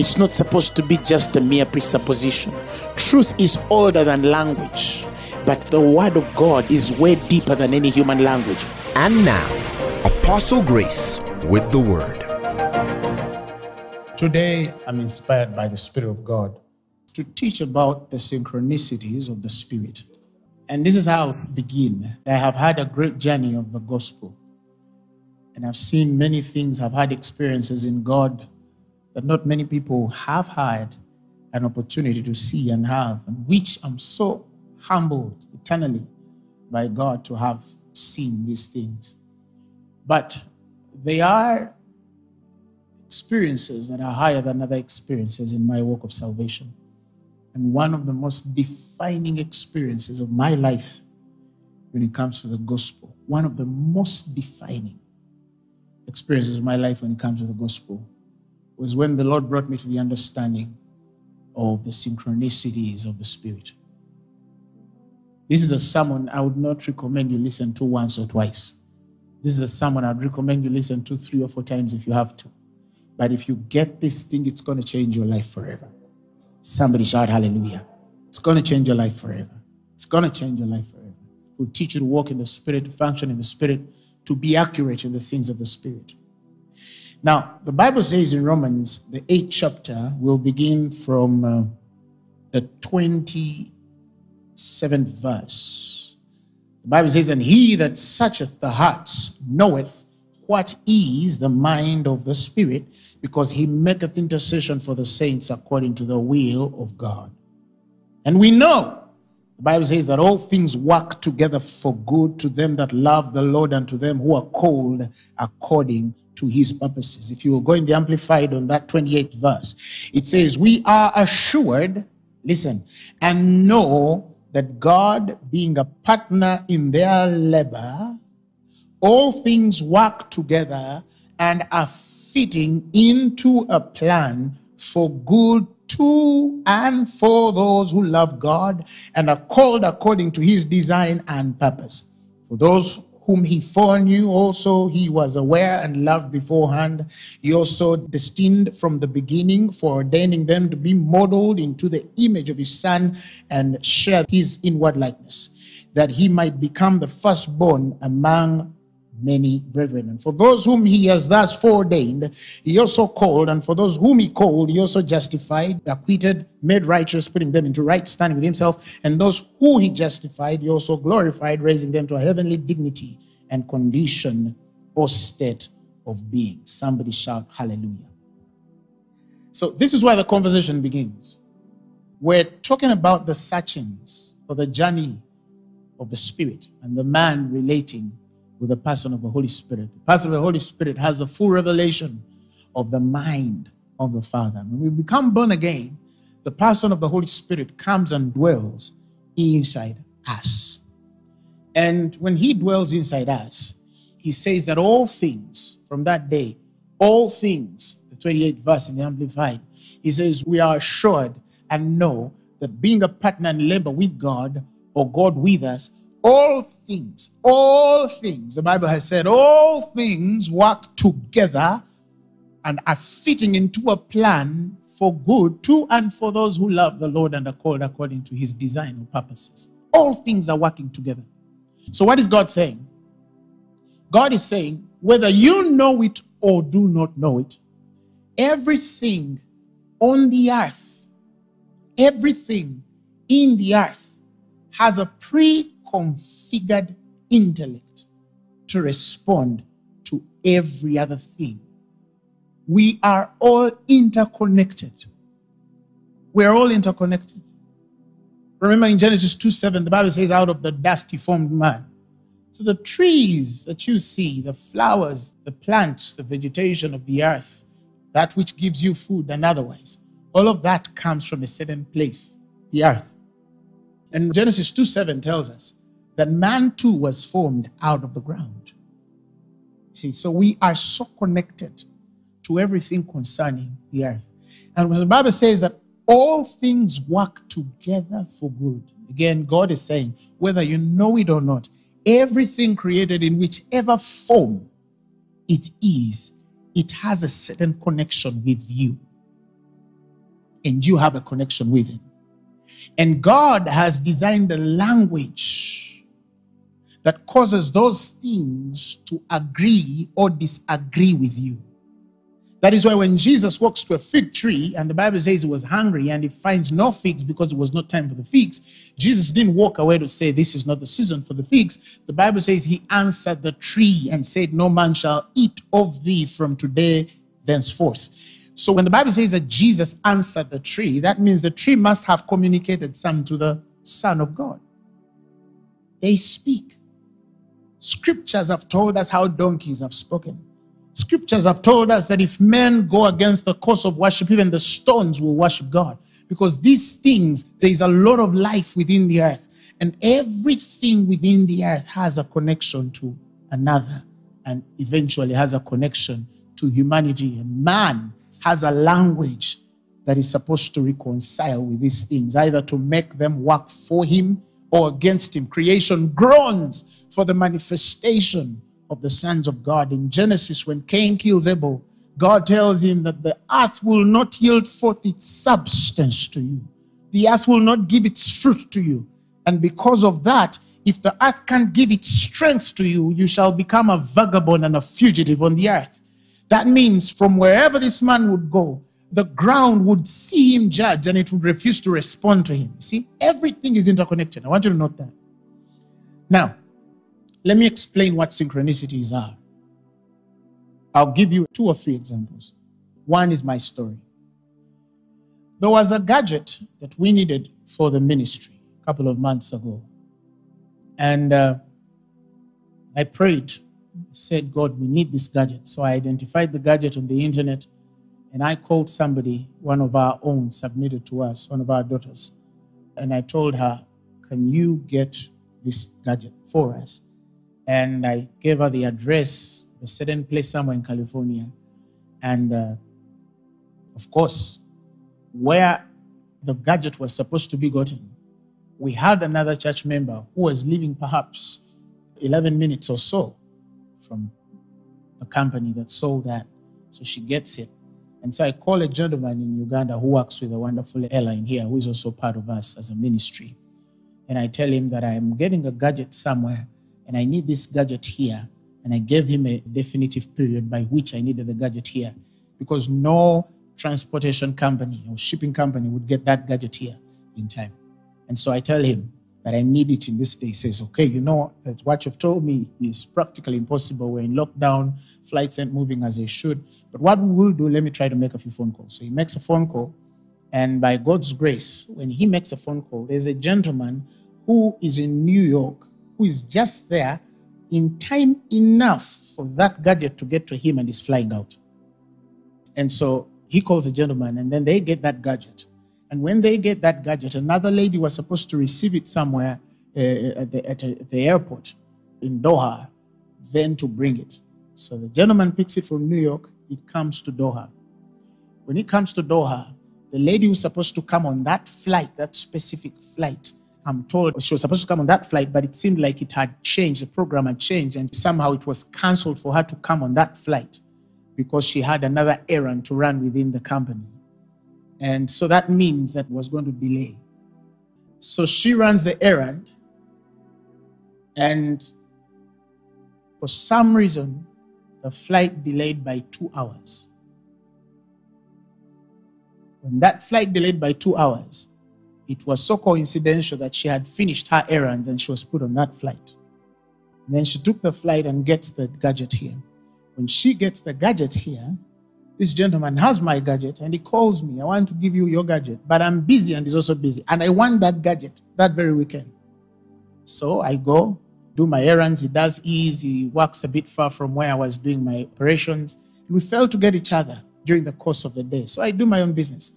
It's not supposed to be just a mere presupposition. Truth is older than language, but the word of God is way deeper than any human language. And now, Apostle Grace with the word. Today, I'm inspired by the Spirit of God to teach about the synchronicities of the Spirit. And this is how I begin. I have had a great journey of the gospel. And I've seen many things, I've had experiences in God that not many people have had an opportunity to see and have, and which I'm so humbled eternally by God to have seen these things. But they are experiences that are higher than other experiences in my walk of salvation. And one of the most defining experiences of my life when it comes to the gospel, one of the most defining experiences of my life when it comes to the gospel was when the Lord brought me to the understanding of the synchronicities of the Spirit. This is a sermon I would not recommend you listen to once or twice. This is a sermon I'd recommend you listen to three or four times if you have to. But if you get this thing, it's going to change your life forever. Somebody shout hallelujah. It's going to change your life forever. It's going to change your life forever. It will teach you to walk in the Spirit, to function in the Spirit, to be accurate in the things of the Spirit. Now, the Bible says in Romans, the eighth chapter, will begin from uh, the 27th verse. The Bible says, And he that searcheth the hearts knoweth what is the mind of the Spirit, because he maketh intercession for the saints according to the will of God. And we know the Bible says that all things work together for good to them that love the Lord and to them who are called according to his purposes. If you will go in the Amplified on that 28th verse, it says, We are assured, listen, and know that God, being a partner in their labor, all things work together and are fitting into a plan for good to and for those who love God and are called according to his design and purpose. For those whom he foreknew also he was aware and loved beforehand. He also destined from the beginning for ordaining them to be modeled into the image of his son and share his inward likeness, that he might become the firstborn among many brethren. And for those whom he has thus foreordained, he also called, and for those whom he called, he also justified, acquitted, made righteous, putting them into right standing with himself. And those who he justified, he also glorified, raising them to a heavenly dignity and condition or state of being. Somebody shout hallelujah. So this is where the conversation begins. We're talking about the searchings or the journey of the spirit and the man relating with the person of the Holy Spirit. The person of the Holy Spirit has a full revelation of the mind of the Father. When we become born again, the person of the Holy Spirit comes and dwells inside us. And when he dwells inside us, he says that all things from that day, all things, the 28th verse in the Amplified, he says, we are assured and know that being a partner and labor with God or God with us, all things, all things, the Bible has said, all things work together and are fitting into a plan for good to and for those who love the Lord and are called according to his design or purposes. All things are working together. So, what is God saying? God is saying, whether you know it or do not know it, everything on the earth, everything in the earth has a pre configured intellect to respond to every other thing. We are all interconnected. We are all interconnected. Remember in Genesis 2 7, the Bible says, out of the dust he formed man. So the trees that you see, the flowers, the plants, the vegetation of the earth, that which gives you food and otherwise, all of that comes from a certain place the earth. And Genesis 2 7 tells us that man too was formed out of the ground. See, so we are so connected to everything concerning the earth. And when the Bible says that all things work together for good, again, God is saying, whether you know it or not, everything created in whichever form it is, it has a certain connection with you. And you have a connection with it. And God has designed a language that causes those things to agree or disagree with you. That is why when Jesus walks to a fig tree and the Bible says he was hungry and he finds no figs because it was not time for the figs, Jesus didn't walk away to say, This is not the season for the figs. The Bible says he answered the tree and said, No man shall eat of thee from today thenceforth. So when the Bible says that Jesus answered the tree, that means the tree must have communicated some to the Son of God. They speak. Scriptures have told us how donkeys have spoken. Scriptures have told us that if men go against the course of worship, even the stones will worship God. Because these things, there is a lot of life within the earth. And everything within the earth has a connection to another and eventually has a connection to humanity. And man has a language that is supposed to reconcile with these things, either to make them work for him or against him. Creation groans for the manifestation of the sons of God. In Genesis, when Cain kills Abel, God tells him that the earth will not yield forth its substance to you. The earth will not give its fruit to you. And because of that, if the earth can't give its strength to you, you shall become a vagabond and a fugitive on the earth. That means from wherever this man would go, the ground would see him judge and it would refuse to respond to him. You see, everything is interconnected. I want you to note that. Now, let me explain what synchronicities are. I'll give you two or three examples. One is my story. There was a gadget that we needed for the ministry a couple of months ago. And uh, I prayed said, God, we need this gadget. So I identified the gadget on the internet and I called somebody, one of our own, submitted to us, one of our daughters. And I told her, Can you get this gadget for us? And I gave her the address, a certain place somewhere in California. And uh, of course, where the gadget was supposed to be gotten, we had another church member who was living perhaps 11 minutes or so from the company that sold that. So she gets it. And so I call a gentleman in Uganda who works with a wonderful airline here, who is also part of us as a ministry. And I tell him that I'm getting a gadget somewhere and I need this gadget here. And I gave him a definitive period by which I needed the gadget here because no transportation company or shipping company would get that gadget here in time. And so I tell him, that I need it in this day. Says, okay, you know that what you've told me is practically impossible. We're in lockdown, flights aren't moving as they should. But what we will do, let me try to make a few phone calls. So he makes a phone call, and by God's grace, when he makes a phone call, there's a gentleman who is in New York who is just there in time enough for that gadget to get to him and is flying out. And so he calls the gentleman, and then they get that gadget. And when they get that gadget, another lady was supposed to receive it somewhere uh, at, the, at, at the airport in Doha, then to bring it. So the gentleman picks it from New York, it comes to Doha. When it comes to Doha, the lady who's supposed to come on that flight, that specific flight, I'm told she was supposed to come on that flight, but it seemed like it had changed, the program had changed, and somehow it was cancelled for her to come on that flight because she had another errand to run within the company. And so that means that was going to delay. So she runs the errand, and for some reason, the flight delayed by two hours. When that flight delayed by two hours, it was so coincidental that she had finished her errands and she was put on that flight. And then she took the flight and gets the gadget here. When she gets the gadget here, this gentleman has my gadget and he calls me. I want to give you your gadget, but I'm busy and he's also busy. And I want that gadget that very weekend. So I go, do my errands. He does ease. He works a bit far from where I was doing my operations. We failed to get each other during the course of the day. So I do my own business.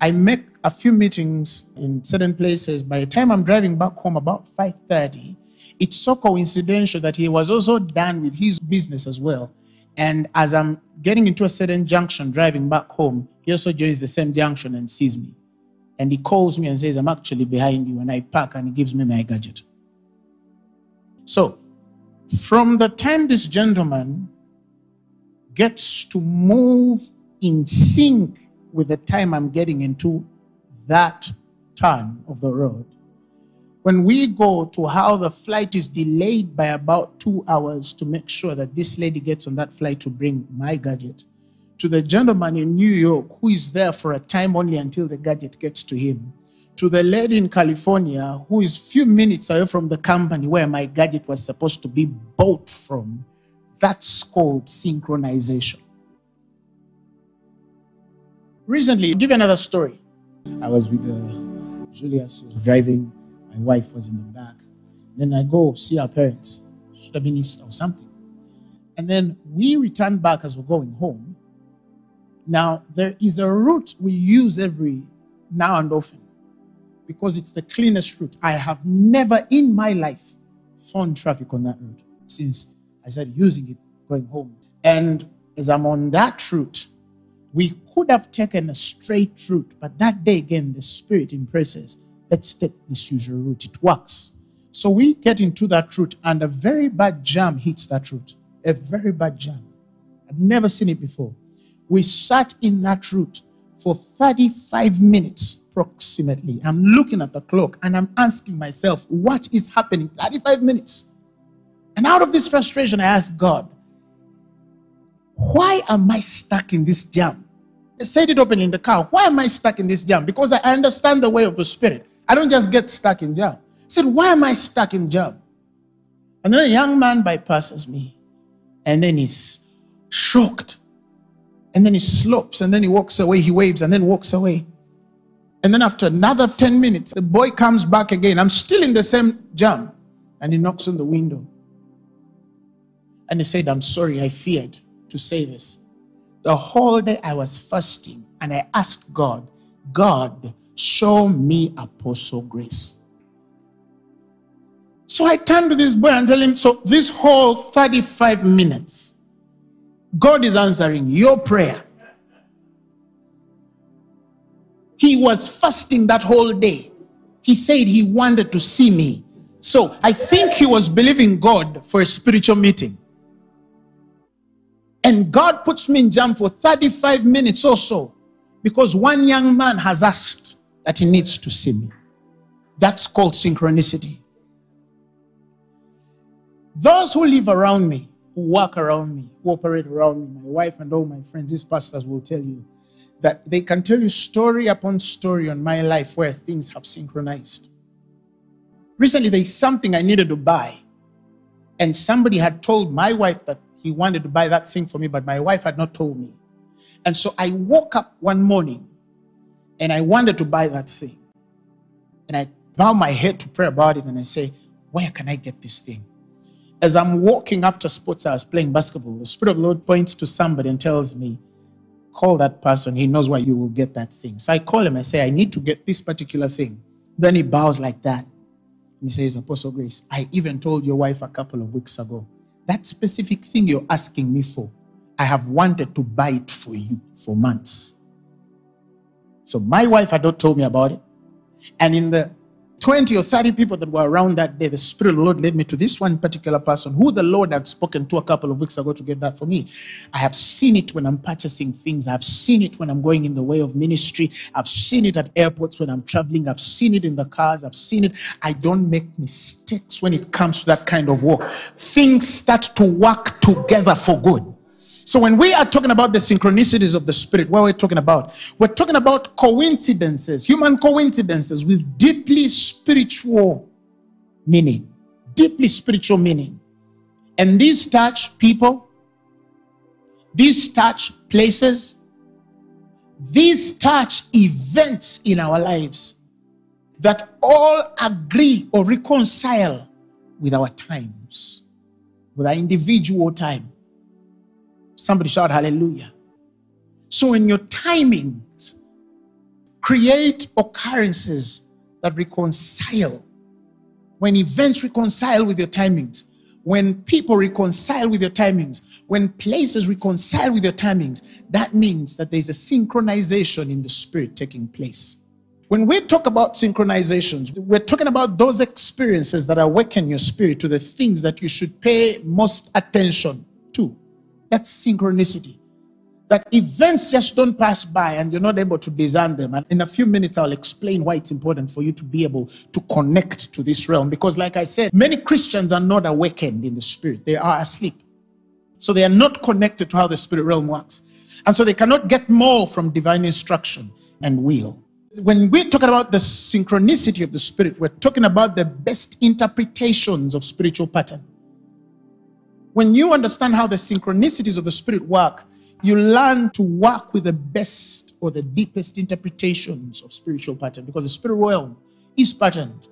I make a few meetings in certain places. By the time I'm driving back home about 5:30, it's so coincidental that he was also done with his business as well. And as I'm getting into a certain junction driving back home, he also joins the same junction and sees me. And he calls me and says, I'm actually behind you. And I park and he gives me my gadget. So, from the time this gentleman gets to move in sync with the time I'm getting into that turn of the road, when we go to how the flight is delayed by about two hours to make sure that this lady gets on that flight to bring my gadget, to the gentleman in New York who is there for a time only until the gadget gets to him, to the lady in California who is few minutes away from the company where my gadget was supposed to be bought from, that's called synchronization. Recently, I'll give you another story. I was with uh, Julius driving my wife was in the back. Then I go see our parents. Should have been or something. And then we return back as we're going home. Now, there is a route we use every now and often because it's the cleanest route. I have never in my life found traffic on that route since I started using it going home. And as I'm on that route, we could have taken a straight route, but that day again, the Spirit impresses let's take this usual route. It works. So we get into that route, and a very bad jam hits that route. A very bad jam. I've never seen it before. We sat in that route for 35 minutes approximately. I'm looking at the clock and I'm asking myself, what is happening? 35 minutes. And out of this frustration, I asked God, why am I stuck in this jam? I said it openly in the car. Why am I stuck in this jam? Because I understand the way of the Spirit. I don't just get stuck in jam. I said, Why am I stuck in jam? And then a young man bypasses me. And then he's shocked. And then he slopes and then he walks away. He waves and then walks away. And then after another 10 minutes, the boy comes back again. I'm still in the same jam. And he knocks on the window. And he said, I'm sorry, I feared to say this. The whole day I was fasting and I asked God, God, Show me Apostle Grace. So I turn to this boy and tell him, So this whole 35 minutes, God is answering your prayer. He was fasting that whole day. He said he wanted to see me. So I think he was believing God for a spiritual meeting. And God puts me in jam for 35 minutes or so because one young man has asked that he needs to see me. That's called synchronicity. Those who live around me, who work around me, who operate around me, my wife and all my friends, these pastors will tell you that they can tell you story upon story on my life where things have synchronized. Recently, there's something I needed to buy, and somebody had told my wife that he wanted to buy that thing for me, but my wife had not told me. And so I woke up one morning and I wanted to buy that thing. And I bow my head to pray about it and I say, Where can I get this thing? As I'm walking after sports, I was playing basketball. The Spirit of the Lord points to somebody and tells me, Call that person. He knows where you will get that thing. So I call him. I say, I need to get this particular thing. Then he bows like that. And he says, Apostle Grace, I even told your wife a couple of weeks ago that specific thing you're asking me for, I have wanted to buy it for you for months. So my wife had not told me about it. And in the 20 or 30 people that were around that day, the Spirit of the Lord led me to this one particular person who the Lord had spoken to a couple of weeks ago to get that for me. I have seen it when I'm purchasing things. I've seen it when I'm going in the way of ministry. I've seen it at airports when I'm traveling. I've seen it in the cars. I've seen it. I don't make mistakes when it comes to that kind of work. Things start to work together for good. So when we are talking about the synchronicities of the spirit, what we're talking about, we're talking about coincidences, human coincidences with deeply spiritual meaning, deeply spiritual meaning. And these touch people, these touch places, these touch events in our lives that all agree or reconcile with our times, with our individual time. Somebody shout hallelujah. So, in your timings, create occurrences that reconcile. When events reconcile with your timings, when people reconcile with your timings, when places reconcile with your timings, that means that there's a synchronization in the spirit taking place. When we talk about synchronizations, we're talking about those experiences that awaken your spirit to the things that you should pay most attention. That's synchronicity that events just don't pass by and you're not able to discern them. And in a few minutes, I'll explain why it's important for you to be able to connect to this realm. Because, like I said, many Christians are not awakened in the spirit, they are asleep. So they are not connected to how the spirit realm works. And so they cannot get more from divine instruction and will. When we're talking about the synchronicity of the spirit, we're talking about the best interpretations of spiritual pattern. When you understand how the synchronicities of the spirit work, you learn to work with the best or the deepest interpretations of spiritual pattern because the spirit realm is patterned.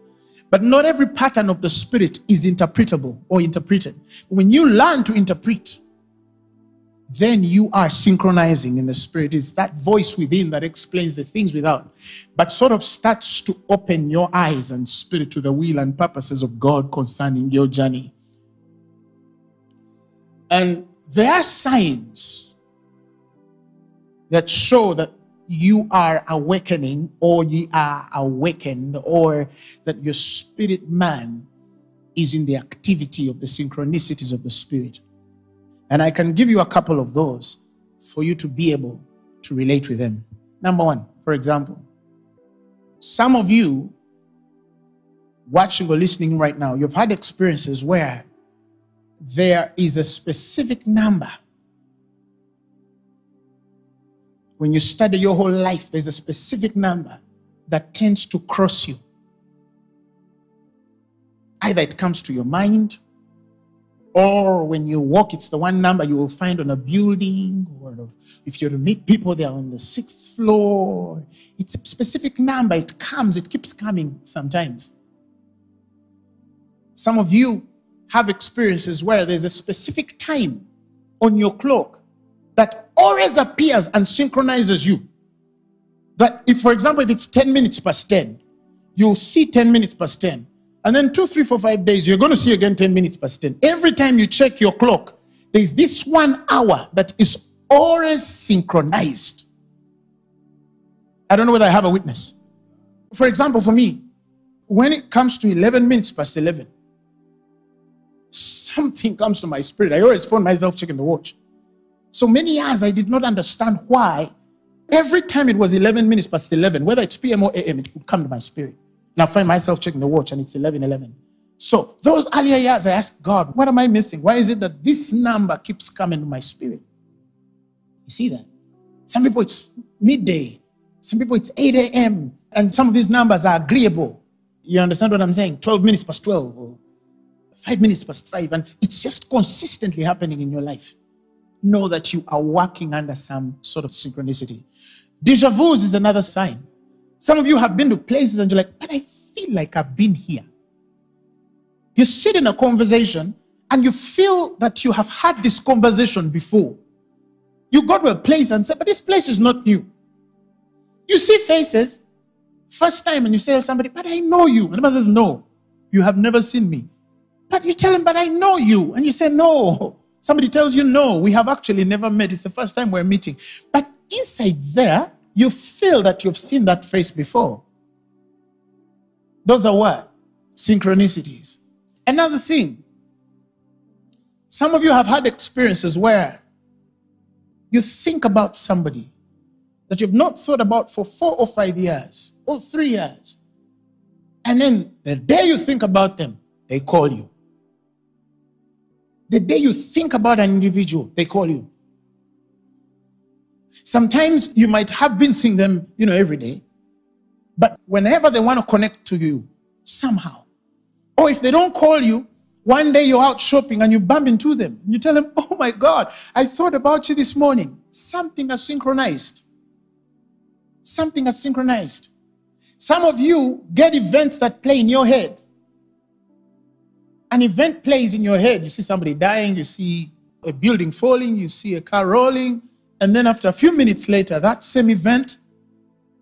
But not every pattern of the spirit is interpretable or interpreted. When you learn to interpret, then you are synchronizing in the spirit. It's that voice within that explains the things without, but sort of starts to open your eyes and spirit to the will and purposes of God concerning your journey. And there are signs that show that you are awakening or you are awakened or that your spirit man is in the activity of the synchronicities of the spirit. And I can give you a couple of those for you to be able to relate with them. Number one, for example, some of you watching or listening right now, you've had experiences where there is a specific number When you study your whole life, there's a specific number that tends to cross you. Either it comes to your mind, or when you walk, it's the one number you will find on a building, or if to meet people, they're on the sixth floor. It's a specific number. It comes, it keeps coming sometimes. Some of you have experiences where there's a specific time on your clock that always appears and synchronizes you. That if, for example, if it's 10 minutes past 10, you'll see 10 minutes past 10. And then two, three, four, five days, you're going to see again 10 minutes past 10. Every time you check your clock, there's this one hour that is always synchronized. I don't know whether I have a witness. For example, for me, when it comes to 11 minutes past 11, something comes to my spirit. I always find myself checking the watch. So many years I did not understand why every time it was 11 minutes past 11, whether it's PM or AM, it would come to my spirit. Now I find myself checking the watch and it's 11 11. So those earlier years I asked God, what am I missing? Why is it that this number keeps coming to my spirit? You see that? Some people it's midday, some people it's 8 a.m., and some of these numbers are agreeable. You understand what I'm saying? 12 minutes past 12 or 5 minutes past 5, and it's just consistently happening in your life know that you are working under some sort of synchronicity. Deja vu is another sign. Some of you have been to places and you're like, but I feel like I've been here. You sit in a conversation and you feel that you have had this conversation before. You go to a place and say, but this place is not new. You see faces, first time, and you say to somebody, but I know you. And the person says, no, you have never seen me. But you tell him, but I know you. And you say, no, Somebody tells you, no, we have actually never met. It's the first time we're meeting. But inside there, you feel that you've seen that face before. Those are what? Synchronicities. Another thing, some of you have had experiences where you think about somebody that you've not thought about for four or five years or three years. And then the day you think about them, they call you. The day you think about an individual, they call you. Sometimes you might have been seeing them, you know, every day, but whenever they want to connect to you, somehow, or if they don't call you, one day you're out shopping and you bump into them. You tell them, Oh my God, I thought about you this morning. Something has synchronized. Something has synchronized. Some of you get events that play in your head an event plays in your head. You see somebody dying, you see a building falling, you see a car rolling, and then after a few minutes later, that same event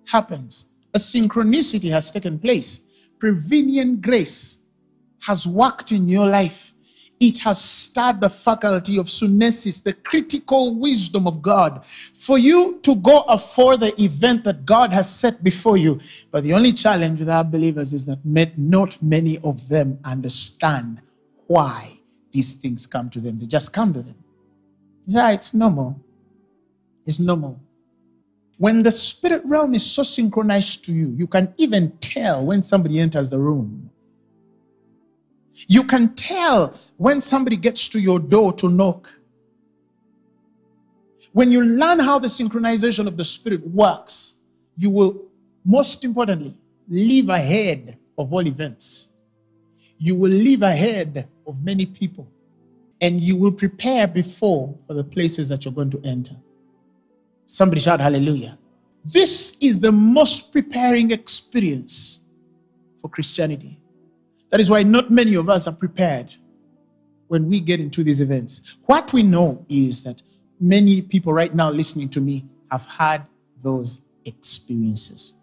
happens. A synchronicity has taken place. Prevenient grace has worked in your life. It has stirred the faculty of sunesis, the critical wisdom of God, for you to go after the event that God has set before you. But the only challenge with our believers is that not many of them understand why these things come to them. They just come to them. It's, ah, it's normal. It's normal. When the spirit realm is so synchronized to you, you can even tell when somebody enters the room. You can tell when somebody gets to your door to knock. When you learn how the synchronization of the spirit works, you will, most importantly, live ahead of all events. You will live ahead of many people and you will prepare before for the places that you're going to enter. Somebody shout hallelujah. This is the most preparing experience for Christianity. That is why not many of us are prepared when we get into these events. What we know is that many people right now listening to me have had those experiences.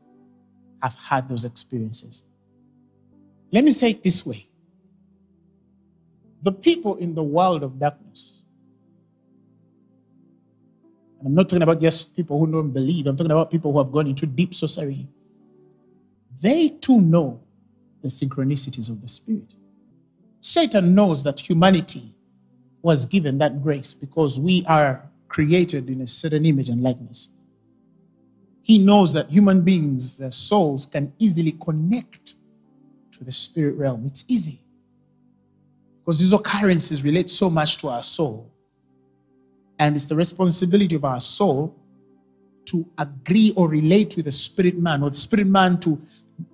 Have had those experiences. Let me say it this way the people in the world of darkness, and I'm not talking about just people who don't believe, I'm talking about people who have gone into deep sorcery. They too know the synchronicities of the Spirit. Satan knows that humanity was given that grace because we are created in a certain image and likeness. He knows that human beings, their souls, can easily connect to the spirit realm. It's easy. Because these occurrences relate so much to our soul. And it's the responsibility of our soul to agree or relate with the spirit man, or the spirit man to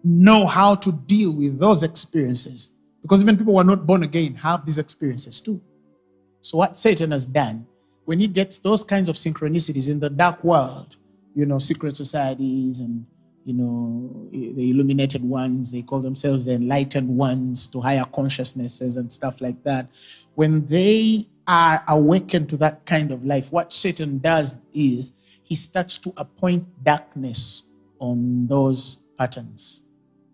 know how to deal with those experiences. Because even people who are not born again have these experiences too. So, what Satan has done, when he gets those kinds of synchronicities in the dark world, you know, secret societies and you know, the illuminated ones, they call themselves the enlightened ones to higher consciousnesses and stuff like that. When they are awakened to that kind of life, what Satan does is he starts to appoint darkness on those patterns.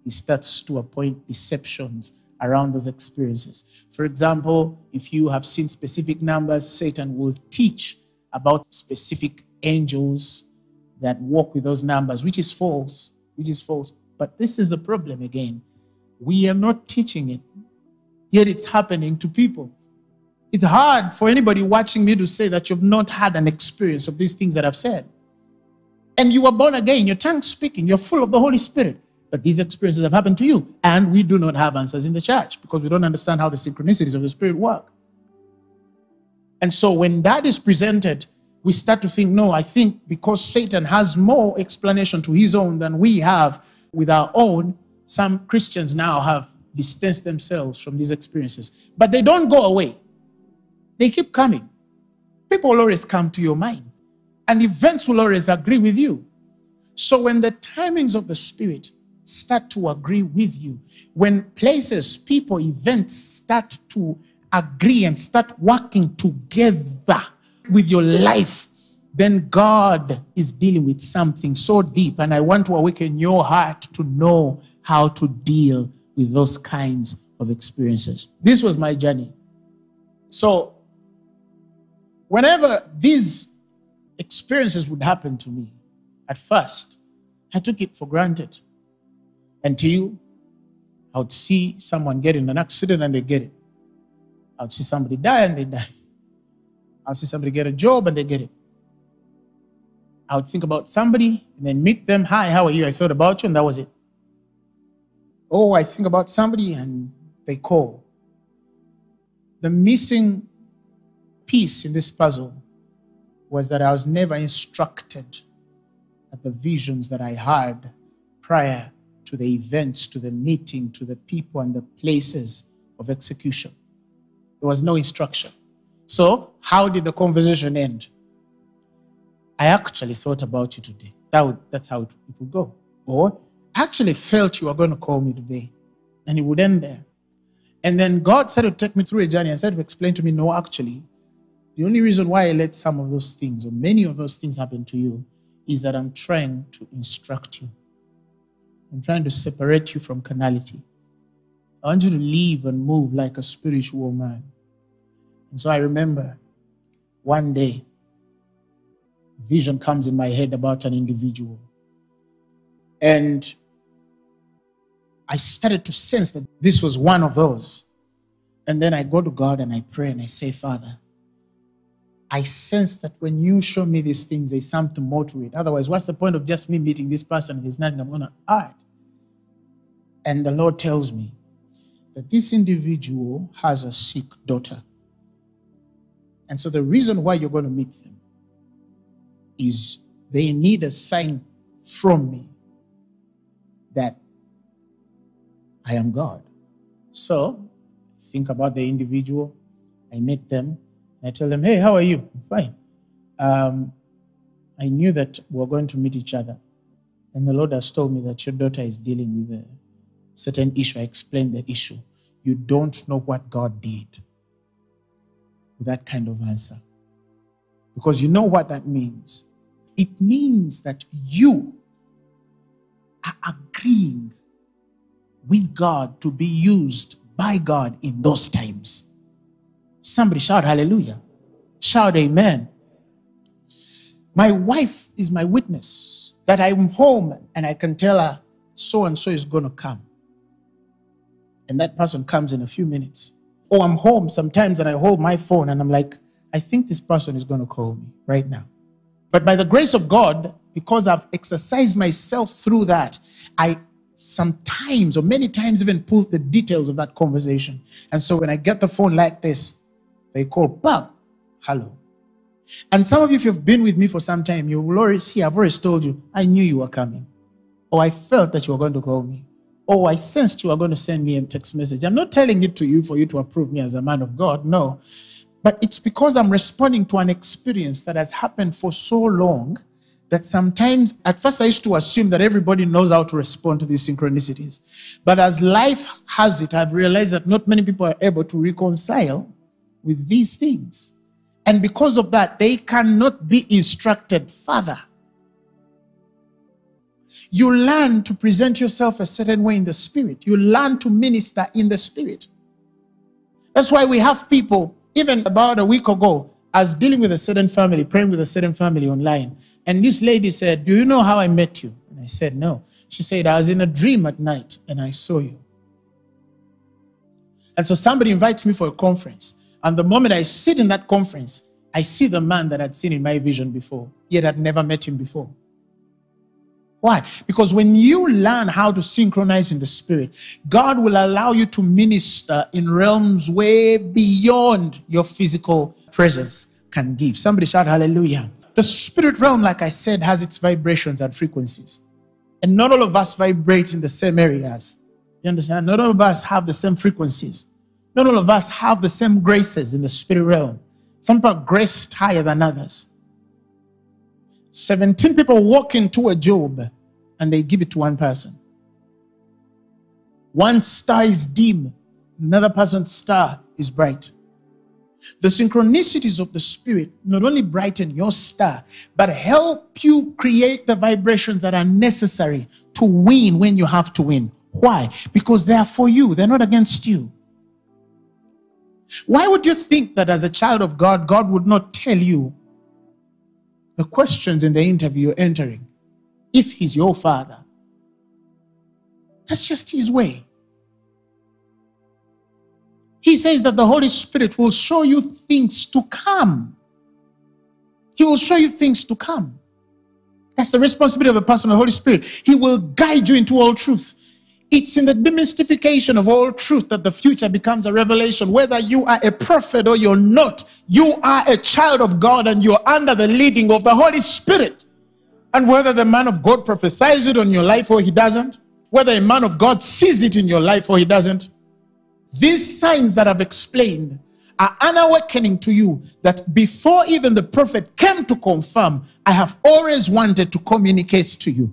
He starts to appoint deceptions around those experiences. For example, if you have seen specific numbers, Satan will teach about specific angels that walk with those numbers, which is false, which is false. But this is the problem again. We are not teaching it, yet it's happening to people. It's hard for anybody watching me to say that you've not had an experience of these things that I've said. And you were born again, your tongue speaking, you're full of the Holy Spirit. But these experiences have happened to you. And we do not have answers in the church because we don't understand how the synchronicities of the Spirit work. And so when that is presented, we start to think, no, I think because Satan has more explanation to his own than we have with our own, some Christians now have distanced themselves from these experiences. But they don't go away, they keep coming. People always come to your mind, and events will always agree with you. So when the timings of the Spirit start to agree with you, when places, people, events start to agree and start working together, with your life, then God is dealing with something so deep. And I want to awaken your heart to know how to deal with those kinds of experiences. This was my journey. So, whenever these experiences would happen to me, at first, I took it for granted until I would see someone get in an accident and they get it. I would see somebody die and they die. I would see somebody get a job and they get it. I would think about somebody and then meet them. Hi, how are you? I thought about you, and that was it. Oh, I think about somebody and they call. The missing piece in this puzzle was that I was never instructed at the visions that I had prior to the events, to the meeting, to the people and the places of execution. There was no instruction. So, how did the conversation end? I actually thought about you today. That would, that's how it, it would go. Or, I actually felt you were going to call me today. And it would end there. And then God said to take me through a journey and said to explain to me, no, actually, the only reason why I let some of those things or many of those things happen to you is that I'm trying to instruct you. I'm trying to separate you from carnality. I want you to live and move like a spiritual man. And so I remember one day, vision comes in my head about an individual. And I started to sense that this was one of those. And then I go to God and I pray and I say, Father, I sense that when you show me these things, there's something more to it. Otherwise, what's the point of just me meeting this person? There's nothing I'm going to add. And the Lord tells me that this individual has a sick daughter. And so the reason why you're going to meet them is they need a sign from me that I am God. So think about the individual. I meet them. I tell them, hey, how are you? Fine. Um, I knew that we are going to meet each other. And the Lord has told me that your daughter is dealing with a certain issue. I explained the issue. You don't know what God did with that kind of answer. Because you know what that means. It means that you are agreeing with God to be used by God in those times. Somebody shout hallelujah. Shout amen. My wife is my witness that I'm home and I can tell her so and so is going to come. And that person comes in a few minutes. Or I'm home sometimes and I hold my phone and I'm like, I think this person is going to call me right now. But by the grace of God, because I've exercised myself through that, I sometimes or many times even pull the details of that conversation. And so when I get the phone like this, they call, Bob, hello. And some of you, if you've been with me for some time, you will already see, I've always told you, I knew you were coming. Or I felt that you were going to call me. Or I sensed you were going to send me a text message. I'm not telling it to you for you to approve me as a man of God. No. But it's because I'm responding to an experience that has happened for so long that sometimes, at first, I used to assume that everybody knows how to respond to these synchronicities. But as life has it, I've realized that not many people are able to reconcile with these things. And because of that, they cannot be instructed further. You learn to present yourself a certain way in the spirit, you learn to minister in the spirit. That's why we have people, even about a week ago, as dealing with a certain family, praying with a certain family online. And this lady said, Do you know how I met you? And I said, No. She said, I was in a dream at night and I saw you. And so somebody invites me for a conference. And the moment I sit in that conference, I see the man that I'd seen in my vision before, yet I'd never met him before. Why? Because when you learn how to synchronize in the spirit, God will allow you to minister in realms way beyond your physical presence can give. Somebody shout hallelujah. The spirit realm, like I said, has its vibrations and frequencies. And not all of us vibrate in the same areas. You understand? Not all of us have the same frequencies. Not all of us have the same graces in the spirit realm. Some people are graced higher than others. 17 people walk into a job and they give it to one person. One star is dim, another person's star is bright. The synchronicities of the Spirit not only brighten your star, but help you create the vibrations that are necessary to win when you have to win. Why? Because they are for you, they're not against you. Why would you think that as a child of God, God would not tell you the questions in the interview you're entering if He's your Father? That's just His way. He says that the Holy Spirit will show you things to come. He will show you things to come. That's the responsibility of the person of the Holy Spirit. He will guide you into all truth. It's in the demystification of all truth that the future becomes a revelation. Whether you are a prophet or you're not, you are a child of God and you're under the leading of the Holy Spirit. And whether the man of God prophesies it on your life or he doesn't, whether a man of God sees it in your life or he doesn't, these signs that I've explained are an awakening to you that before even the prophet came to confirm, I have always wanted to communicate to you.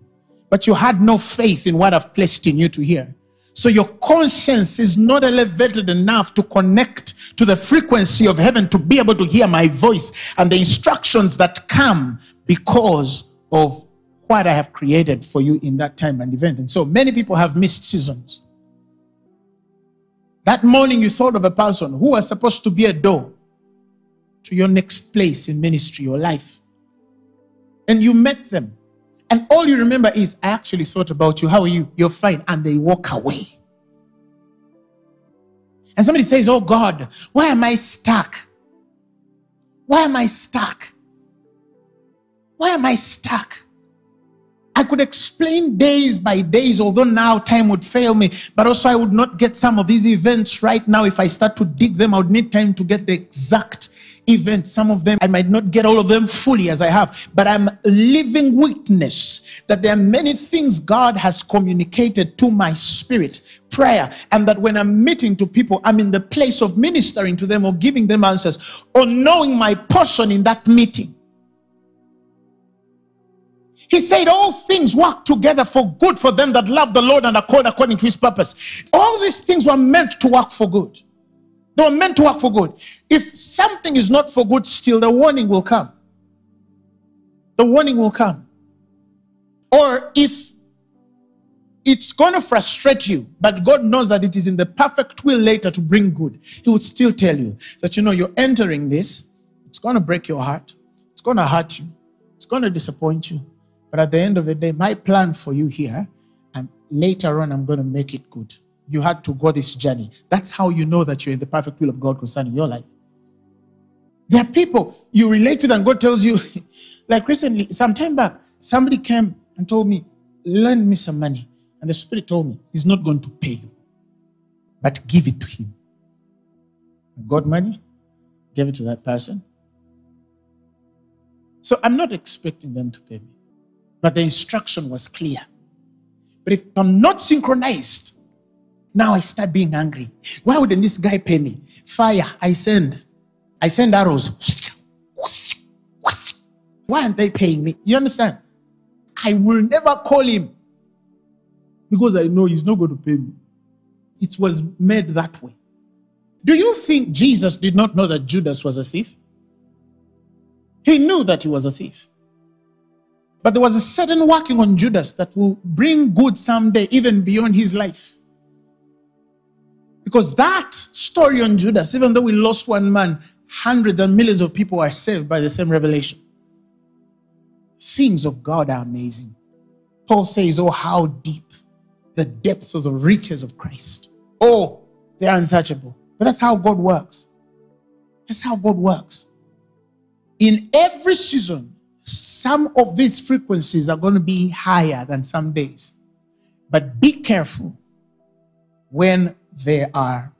But you had no faith in what I've placed in you to hear. So your conscience is not elevated enough to connect to the frequency of heaven to be able to hear my voice and the instructions that come because of what I have created for you in that time and event. And so many people have missed seasons. That morning, you thought of a person who was supposed to be a door to your next place in ministry or life. And you met them. And all you remember is, I actually thought about you. How are you? You're fine. And they walk away. And somebody says, Oh God, why am I stuck? Why am I stuck? Why am I stuck? I could explain days by days, although now time would fail me, but also I would not get some of these events right now. If I start to dig them, I would need time to get the exact event. Some of them, I might not get all of them fully as I have, but I'm living witness that there are many things God has communicated to my spirit, prayer, and that when I'm meeting to people, I'm in the place of ministering to them or giving them answers or knowing my portion in that meeting. He said, All things work together for good for them that love the Lord and accord according to his purpose. All these things were meant to work for good. They were meant to work for good. If something is not for good, still the warning will come. The warning will come. Or if it's going to frustrate you, but God knows that it is in the perfect will later to bring good, He would still tell you that, you know, you're entering this, it's going to break your heart, it's going to hurt you, it's going to disappoint you, but at the end of the day, my plan for you here, and later on, I'm going to make it good. You had to go this journey. That's how you know that you're in the perfect will of God concerning your life. There are people you relate with, and God tells you, like recently, some time back, somebody came and told me, Lend me some money. And the Spirit told me, He's not going to pay you, but give it to Him. I got money, gave it to that person. So I'm not expecting them to pay me. But the instruction was clear. But if I'm not synchronized, now I start being angry. Why wouldn't this guy pay me? Fire, I send. I send arrows. Why aren't they paying me? You understand? I will never call him because I know he's not going to pay me. It was made that way. Do you think Jesus did not know that Judas was a thief? He knew that he was a thief. But there was a certain working on Judas that will bring good someday, even beyond his life. Because that story on Judas, even though we lost one man, hundreds and millions of people are saved by the same revelation. Things of God are amazing. Paul says, Oh, how deep the depths of the riches of Christ. Oh, they're unsearchable. But that's how God works. That's how God works. In every season, some of these frequencies are going to be higher than some days. But be careful when they are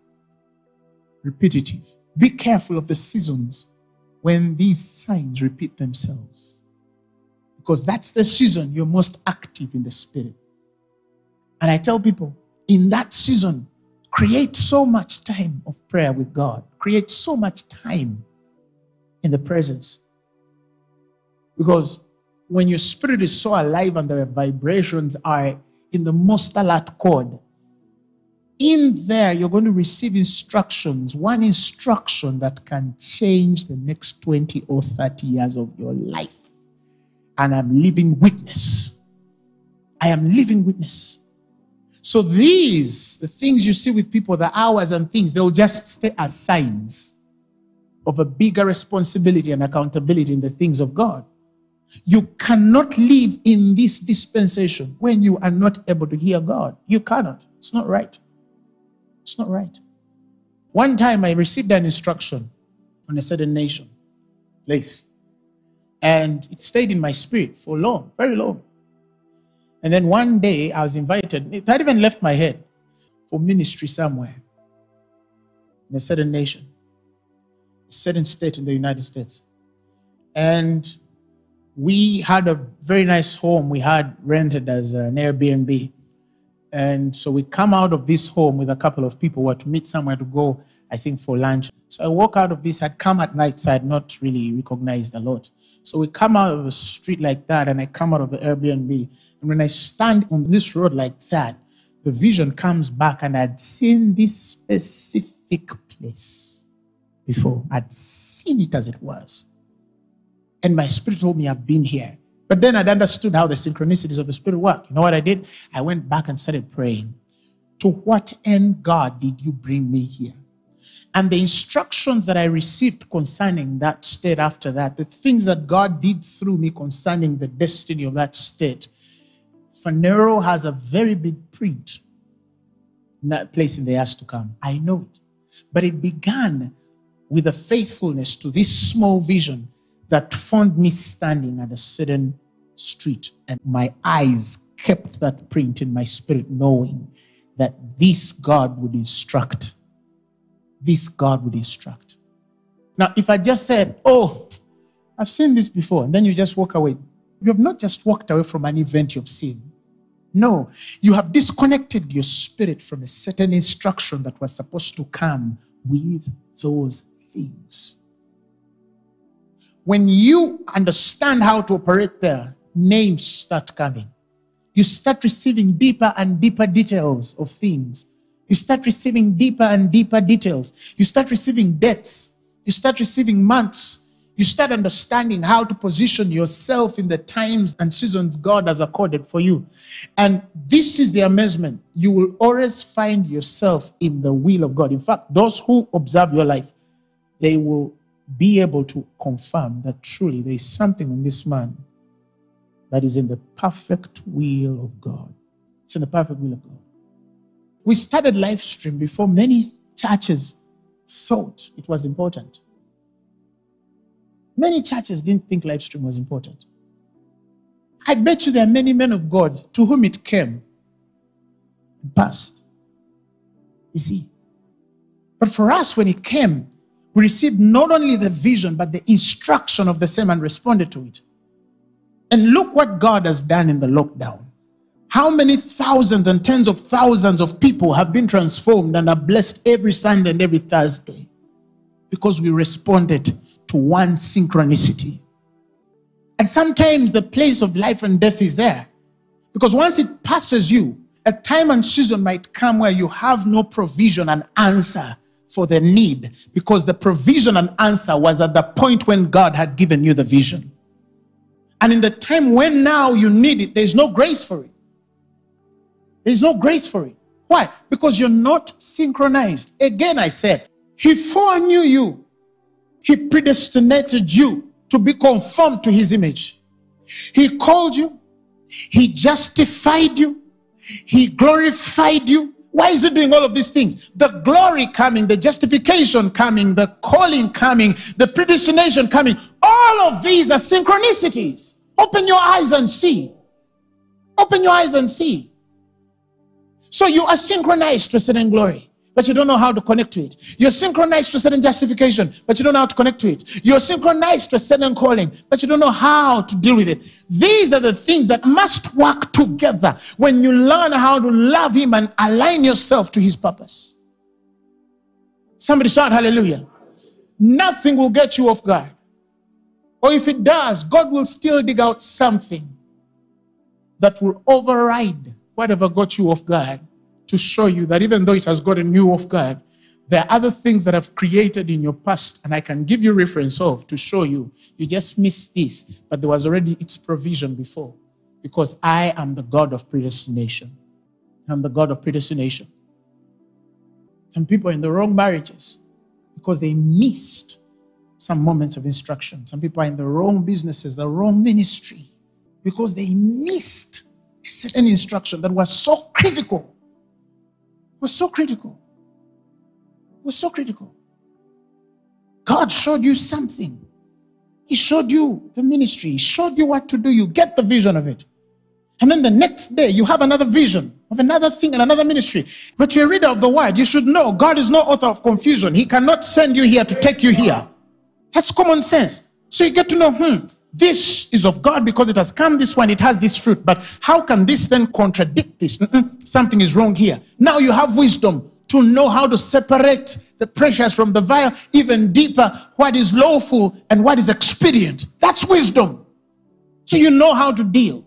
repetitive. Be careful of the seasons when these signs repeat themselves. Because that's the season you're most active in the spirit. And I tell people, in that season, create so much time of prayer with God, create so much time in the presence because when your spirit is so alive and the vibrations are in the most alert chord, in there you're going to receive instructions, one instruction that can change the next 20 or 30 years of your life. And I'm living witness. I am living witness. So these, the things you see with people, the hours and things, they'll just stay as signs of a bigger responsibility and accountability in the things of God. You cannot live in this dispensation when you are not able to hear God. You cannot. It's not right. It's not right. One time I received an instruction on a certain nation, place, and it stayed in my spirit for long, very long. And then one day I was invited, it had even left my head for ministry somewhere in a certain nation, a certain state in the United States. And we had a very nice home we had rented as an Airbnb. And so we come out of this home with a couple of people who were to meet somewhere to go, I think, for lunch. So I walk out of this, I'd come at night, so I'd not really recognized a lot. So we come out of a street like that, and I come out of the Airbnb. And when I stand on this road like that, the vision comes back, and I'd seen this specific place before. I'd seen it as it was. And my spirit told me, I've been here. But then I'd understood how the synchronicities of the Spirit work. You know what I did? I went back and started praying. To what end, God, did you bring me here? And the instructions that I received concerning that state after that, the things that God did through me concerning the destiny of that state, Phaneroo has a very big print in that place in the years to come. I know it. But it began with a faithfulness to this small vision that found me standing at a certain street, and my eyes kept that print in my spirit, knowing that this God would instruct. This God would instruct. Now, if I just said, Oh, I've seen this before, and then you just walk away, you have not just walked away from an event you've seen. No, you have disconnected your spirit from a certain instruction that was supposed to come with those things. When you understand how to operate there, names start coming. You start receiving deeper and deeper details of things. You start receiving deeper and deeper details. You start receiving debts. You start receiving months. You start understanding how to position yourself in the times and seasons God has accorded for you. And this is the amazement. You will always find yourself in the will of God. In fact, those who observe your life, they will be able to confirm that truly there is something in this man that is in the perfect will of God. It's in the perfect will of God. We started live stream before many churches thought it was important. Many churches didn't think live stream was important. I bet you there are many men of God to whom it came and passed. You see? But for us, when it came, we received not only the vision, but the instruction of the same and responded to it. And look what God has done in the lockdown. How many thousands and tens of thousands of people have been transformed and are blessed every Sunday and every Thursday because we responded to one synchronicity. And sometimes the place of life and death is there because once it passes you, a time and season might come where you have no provision and answer for the need because the provision and answer was at the point when God had given you the vision. And in the time when now you need it, there's no grace for it. There's no grace for it. Why? Because you're not synchronized. Again, I said, He foreknew you, He predestinated you to be conformed to His image. He called you, He justified you, He glorified you, why is he doing all of these things? The glory coming, the justification coming, the calling coming, the predestination coming. All of these are synchronicities. Open your eyes and see. Open your eyes and see. So you are synchronized to a certain glory but you don't know how to connect to it. You're synchronized to a certain justification, but you don't know how to connect to it. You're synchronized to a certain calling, but you don't know how to deal with it. These are the things that must work together when you learn how to love Him and align yourself to His purpose. Somebody shout hallelujah. Nothing will get you off guard. Or if it does, God will still dig out something that will override whatever got you off guard to show you that even though it has gotten you off guard, there are other things that I've created in your past, and I can give you reference of to show you. You just missed this, but there was already its provision before. Because I am the God of predestination. I'm the God of predestination. Some people are in the wrong marriages because they missed some moments of instruction. Some people are in the wrong businesses, the wrong ministry, because they missed a certain instruction that was so critical was so critical. was so critical. God showed you something. He showed you the ministry. He showed you what to do. You get the vision of it. And then the next day, you have another vision of another thing and another ministry. But you're a reader of the word. You should know God is no author of confusion. He cannot send you here to take you here. That's common sense. So you get to know, hmm, this is of God because it has come this one, it has this fruit. But how can this then contradict this? Mm-mm, something is wrong here. Now you have wisdom to know how to separate the precious from the vile, even deeper, what is lawful and what is expedient. That's wisdom. So you know how to deal.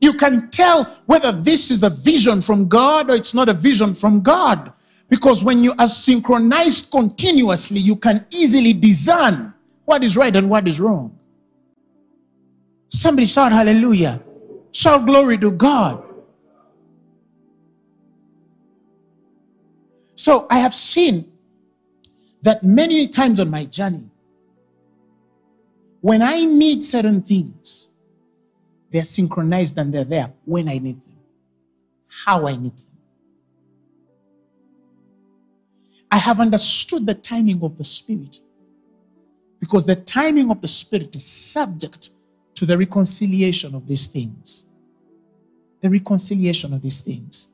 You can tell whether this is a vision from God or it's not a vision from God. Because when you are synchronized continuously, you can easily discern what is right and what is wrong. Somebody shout hallelujah. Shout glory to God. So I have seen that many times on my journey, when I need certain things, they're synchronized and they're there when I need them, how I need them. I have understood the timing of the Spirit because the timing of the Spirit is subject to the reconciliation of these things. The reconciliation of these things.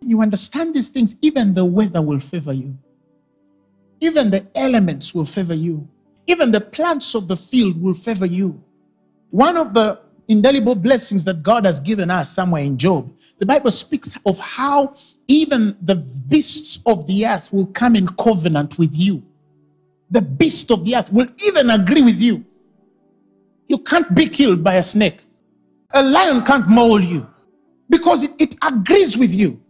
You understand these things, even the weather will favor you, even the elements will favor you, even the plants of the field will favor you. One of the indelible blessings that God has given us somewhere in Job. The Bible speaks of how even the beasts of the earth will come in covenant with you. The beast of the earth will even agree with you. You can't be killed by a snake. A lion can't maul you because it, it agrees with you.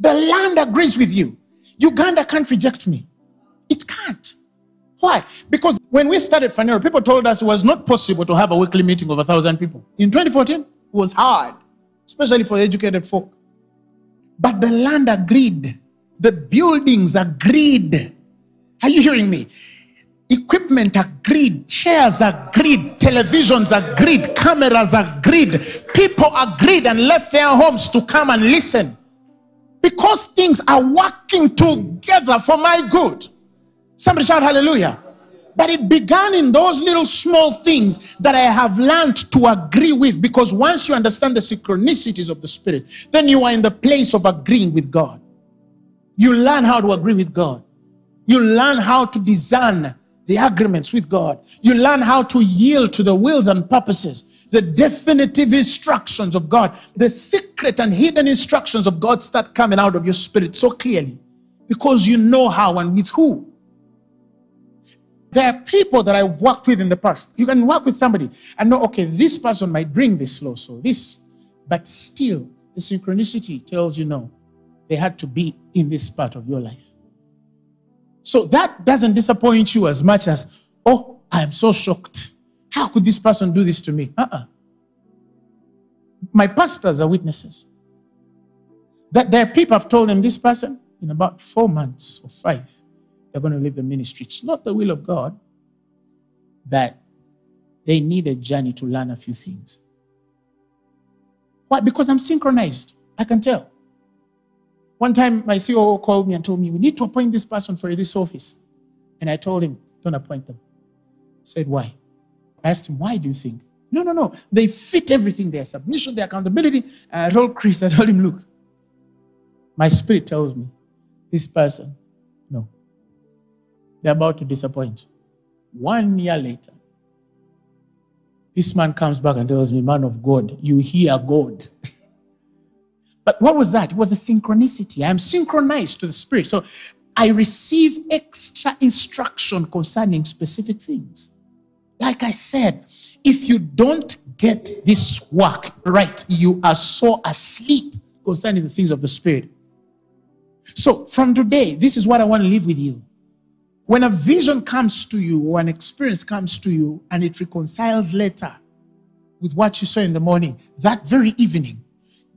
The land agrees with you. Uganda can't reject me. It can't. Why? Because when we started Phaneroo, people told us it was not possible to have a weekly meeting of a thousand people. In 2014, it was hard, especially for educated folk. But the land agreed, the buildings agreed. Are you hearing me? Equipment agreed, chairs agreed, televisions agreed, cameras agreed, people agreed and left their homes to come and listen because things are working together for my good. Somebody shout hallelujah. But it began in those little small things that I have learned to agree with because once you understand the synchronicities of the Spirit, then you are in the place of agreeing with God. You learn how to agree with God. You learn how to discern the agreements with God. You learn how to yield to the wills and purposes, the definitive instructions of God. The secret and hidden instructions of God start coming out of your spirit so clearly because you know how and with who. There are people that I've worked with in the past. You can work with somebody and know, okay, this person might bring this law, so this, but still, the synchronicity tells you no, they had to be in this part of your life. So that doesn't disappoint you as much as, oh, I am so shocked. How could this person do this to me? Uh uh My pastors are witnesses that there are people I've told them this person in about four months or five they're going to leave the ministry. It's not the will of God that they need a journey to learn a few things. Why? Because I'm synchronized. I can tell. One time, my CEO called me and told me, We need to appoint this person for this office. And I told him, Don't appoint them. I said, Why? I asked him, Why do you think? No, no, no. They fit everything their submission, their accountability. I told Chris, I told him, Look, my spirit tells me this person, no. They're about to disappoint. One year later, this man comes back and tells me, Man of God, you hear God. but what was that? It was a synchronicity. I'm synchronized to the Spirit. So I receive extra instruction concerning specific things. Like I said, if you don't get this work right, you are so asleep concerning the things of the Spirit. So from today, this is what I want to leave with you. When a vision comes to you or an experience comes to you and it reconciles later with what you saw in the morning, that very evening,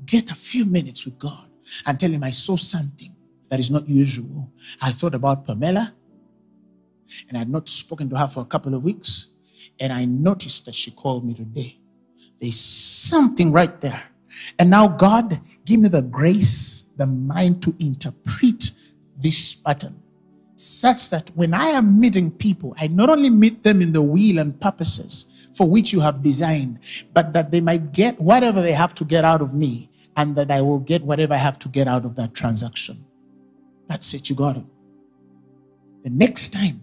get a few minutes with God and tell Him, I saw something that is not usual. I thought about Pamela and I had not spoken to her for a couple of weeks. And I noticed that she called me today. There's something right there. And now, God, give me the grace, the mind to interpret this pattern such that when I am meeting people, I not only meet them in the will and purposes for which you have designed, but that they might get whatever they have to get out of me, and that I will get whatever I have to get out of that transaction. That's it, you got it. The next time,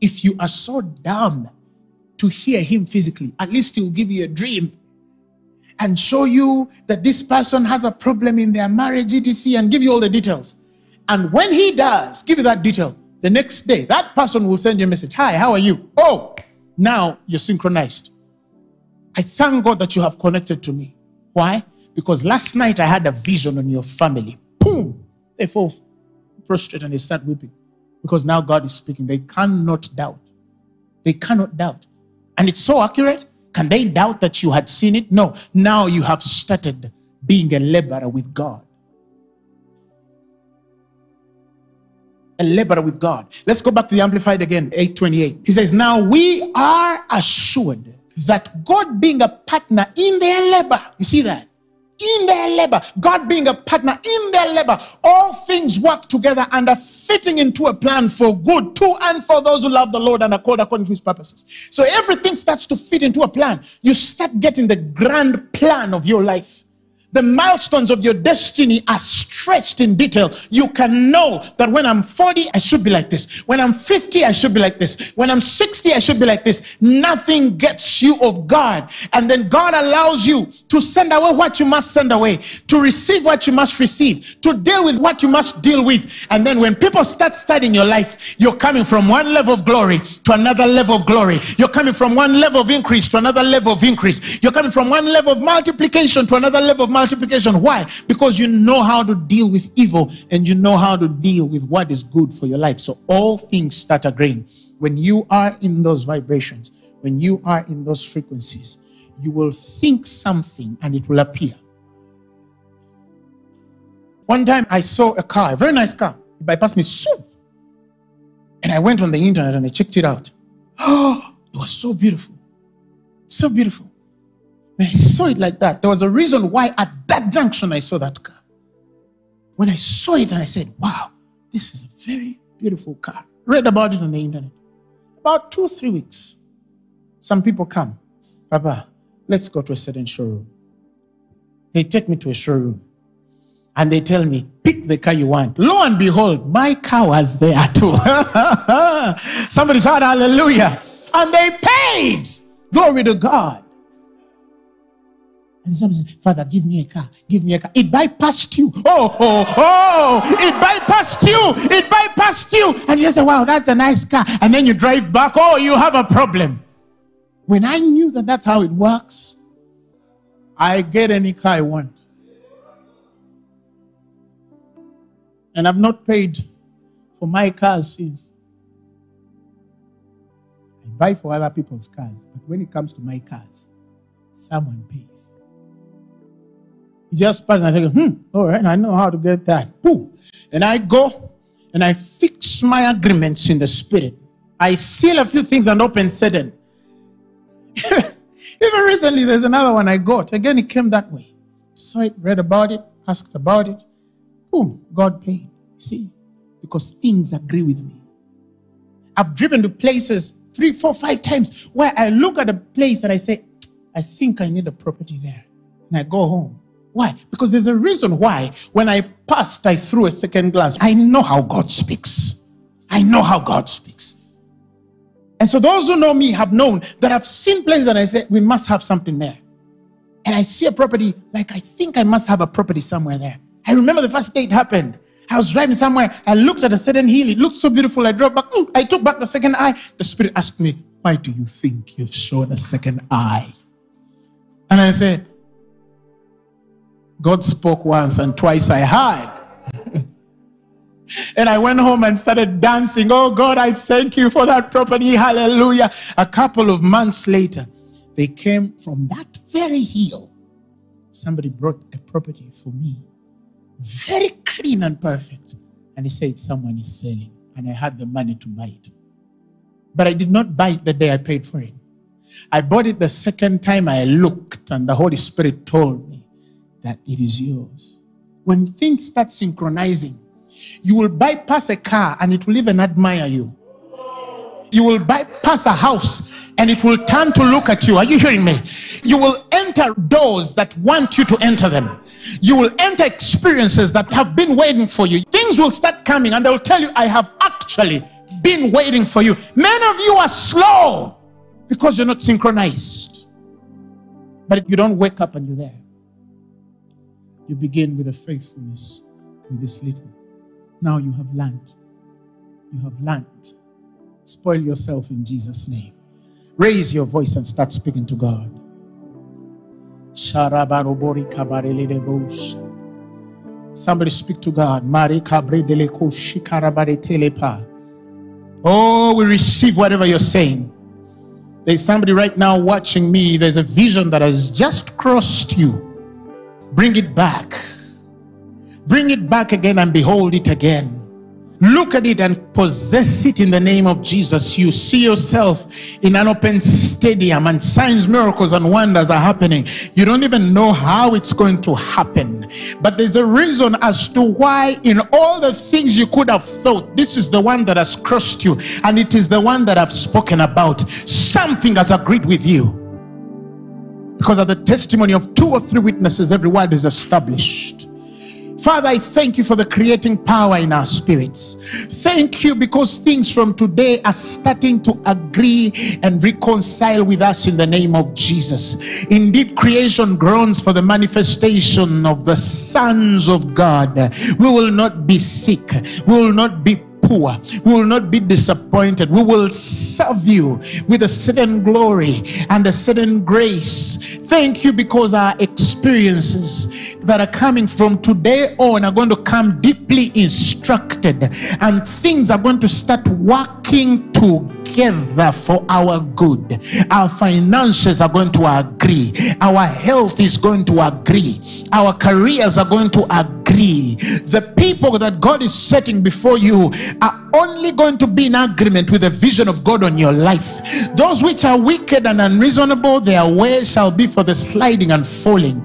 if you are so dumb to hear him physically, at least he'll give you a dream and show you that this person has a problem in their marriage, etc., and give you all the details. And when he does, give you that detail, the next day, that person will send you a message Hi, how are you? Oh, now you're synchronized. I thank God that you have connected to me. Why? Because last night I had a vision on your family. Boom! They fall prostrate and they start weeping. Because now God is speaking. They cannot doubt. They cannot doubt. And it's so accurate Can they doubt that you had seen it? No. Now you have started being a laborer with God. A laborer with God. Let's go back to the Amplified again, 828. He says, Now we are assured that God being a partner in their labor, you see that? In their labor, God being a partner in their labor, all things work together and are fitting into a plan for good to and for those who love the Lord and are called according to his purposes. So everything starts to fit into a plan. You start getting the grand plan of your life the milestones of your destiny are stretched in detail. You can know that when I'm 40, I should be like this. When I'm 50, I should be like this. When I'm 60, I should be like this. Nothing gets you of God. And then God allows you to send away what you must send away, to receive what you must receive, to deal with what you must deal with. And then when people start studying your life, you're coming from one level of glory to another level of glory. You're coming from one level of increase to another level of increase. You're coming from one level of multiplication to another level of multiplication. Why? Because you know how to deal with evil and you know how to deal with what is good for your life. So all things start agreeing. When you are in those vibrations, when you are in those frequencies, you will think something and it will appear. One time I saw a car, a very nice car. It bypassed me soon. And I went on the internet and I checked it out. Oh, it was so beautiful. So beautiful. I saw it like that, there was a reason why at that junction I saw that car. When I saw it and I said, wow, this is a very beautiful car. Read about it on the internet. About two, three weeks, some people come, Papa, let's go to a certain showroom. They take me to a showroom and they tell me, pick the car you want. Lo and behold, my car was there too. Somebody shout hallelujah. And they paid. Glory to God. And somebody said, Father, give me a car. Give me a car. It bypassed you. Oh, oh, oh. It bypassed you. It bypassed you. And you say, wow, that's a nice car. And then you drive back. Oh, you have a problem. When I knew that that's how it works, I get any car I want. And I've not paid for my cars since. I buy for other people's cars, but when it comes to my cars, someone pays. Just passed and I say, hmm, all right, I know how to get that. Boom. And I go and I fix my agreements in the spirit. I seal a few things and open certain. Even recently, there's another one I got. Again, it came that way. Saw it, read about it, asked about it. Boom, God paid. See, because things agree with me. I've driven to places three, four, five times where I look at a place and I say, I think I need a property there. And I go home. Why? Because there's a reason why when I passed, I threw a second glance. I know how God speaks. I know how God speaks. And so those who know me have known that I've seen places and I said, we must have something there. And I see a property, like I think I must have a property somewhere there. I remember the first it happened. I was driving somewhere. I looked at a certain hill. It looked so beautiful. I drove back. Mm, I took back the second eye. The Spirit asked me, Why do you think you've shown a second eye? And I said, God spoke once and twice I heard. and I went home and started dancing. Oh God, I thank you for that property. Hallelujah. A couple of months later, they came from that very hill. Somebody brought a property for me, very clean and perfect. And he said, Someone is selling. And I had the money to buy it. But I did not buy it the day I paid for it. I bought it the second time I looked, and the Holy Spirit told me that it is yours. When things start synchronizing, you will bypass a car and it will even admire you. You will bypass a house and it will turn to look at you. Are you hearing me? You will enter doors that want you to enter them. You will enter experiences that have been waiting for you. Things will start coming and they'll tell you, I have actually been waiting for you. Many of you are slow because you're not synchronized. But you don't wake up and you're there, you begin with a faithfulness with this little. Now you have learned. You have learned. Spoil yourself in Jesus' name. Raise your voice and start speaking to God. Somebody speak to God. Oh, we receive whatever you're saying. There's somebody right now watching me. There's a vision that has just crossed you. Bring it back. Bring it back again and behold it again. Look at it and possess it in the name of Jesus. You see yourself in an open stadium and signs, miracles, and wonders are happening. You don't even know how it's going to happen. But there's a reason as to why, in all the things you could have thought, this is the one that has crossed you, and it is the one that I've spoken about. Something has agreed with you. Because of the testimony of two or three witnesses, every word is established. Father, I thank you for the creating power in our spirits. Thank you because things from today are starting to agree and reconcile with us in the name of Jesus. Indeed, creation groans for the manifestation of the sons of God. We will not be sick, we will not be poor. We will not be disappointed. We will serve you with a certain glory and a certain grace. Thank you because our experiences that are coming from today on are going to come deeply instructed and things are going to start working together for our good. Our finances are going to agree. Our health is going to agree. Our careers are going to agree. The people that God is setting before you are only going to be in agreement with the vision of God on your life. Those which are wicked and unreasonable, their way shall be for the sliding and falling.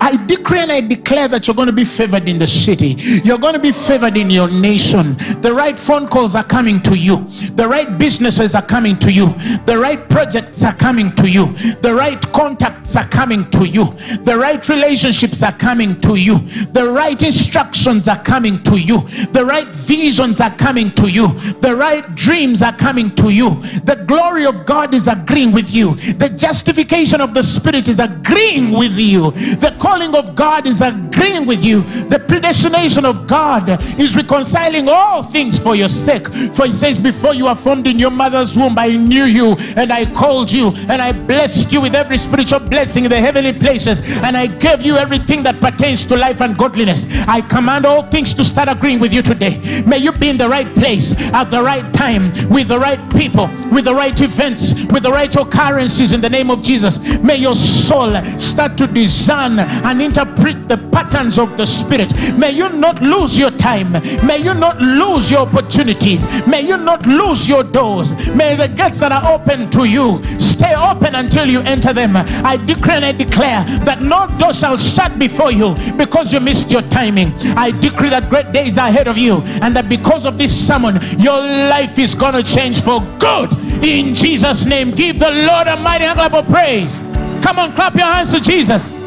I decree and I declare that you're going to be favored in the city. You're going to be favored in your nation. The right phone calls are coming to you. The right businesses are coming to you. The right projects are coming to you. The right contacts are coming to you. The right relationships are coming to you. The right instructions are coming to you. The right visions are coming to you. The right dreams are coming to you. The glory of God is agreeing with you. The justification of the Spirit is agreeing with you. The calling of God is agreeing with you. The predestination of God is reconciling all things for your sake. For he says, Before you were formed in your mother's womb, I knew you and I called you and I blessed you with every spiritual blessing in the heavenly places. And I gave you everything that pertains to life and godliness. I command all things to start agreeing with you today. May you be in the right place at the right time with the right people, with the right events, with the right occurrences in the name of Jesus. May your soul start to discern and interpret the patterns of the Spirit. May you not lose your time. May you not lose your opportunities. May you not lose your doors. May the gates that are open to you stay open until you enter them. I decree and I declare that no door shall shut before you because you missed your timing. I decree that great days are ahead of you and that because of this sermon, your life is going to change for good. In Jesus' name, give the Lord a mighty clap of praise. Come on, clap your hands to Jesus.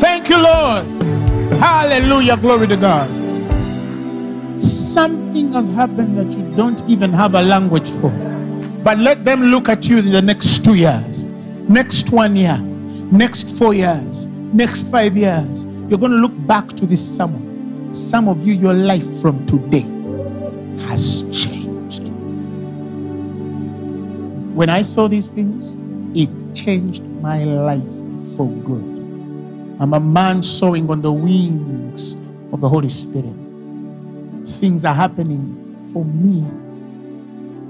Thank you, Lord. Hallelujah. Glory to God. Something has happened that you don't even have a language for. But let them look at you in the next two years, next one year, next four years, next five years. You're going to look back to this sermon. Some of you, your life from today has changed. When I saw these things, it changed my life for good. I'm a man soaring on the wings of the Holy Spirit. Things are happening for me.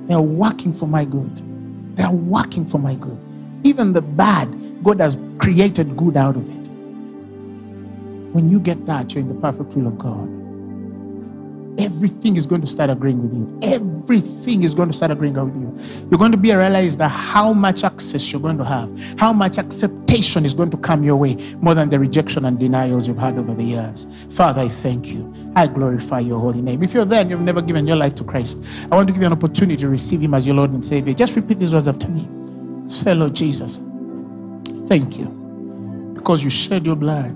They're working for my good. They're working for my good. Even the bad, God has created good out of it. When you get that, you're in the perfect will of God everything is going to start agreeing with you. Everything is going to start agreeing with you. You're going to be realized that how much access you're going to have, how much acceptation is going to come your way more than the rejection and denials you've had over the years. Father, I thank you. I glorify your holy name. If you're there and you've never given your life to Christ, I want to give you an opportunity to receive him as your Lord and Savior. Just repeat these words after me. Say, Lord Jesus, thank you because you shed your blood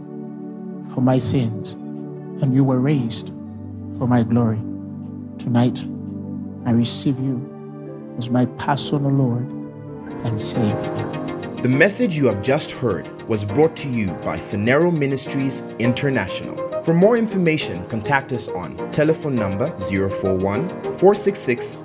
for my sins and you were raised for my glory. Tonight, I receive you as my personal Lord and Savior. The message you have just heard was brought to you by Phaneroo Ministries International. For more information, contact us on telephone number 041 466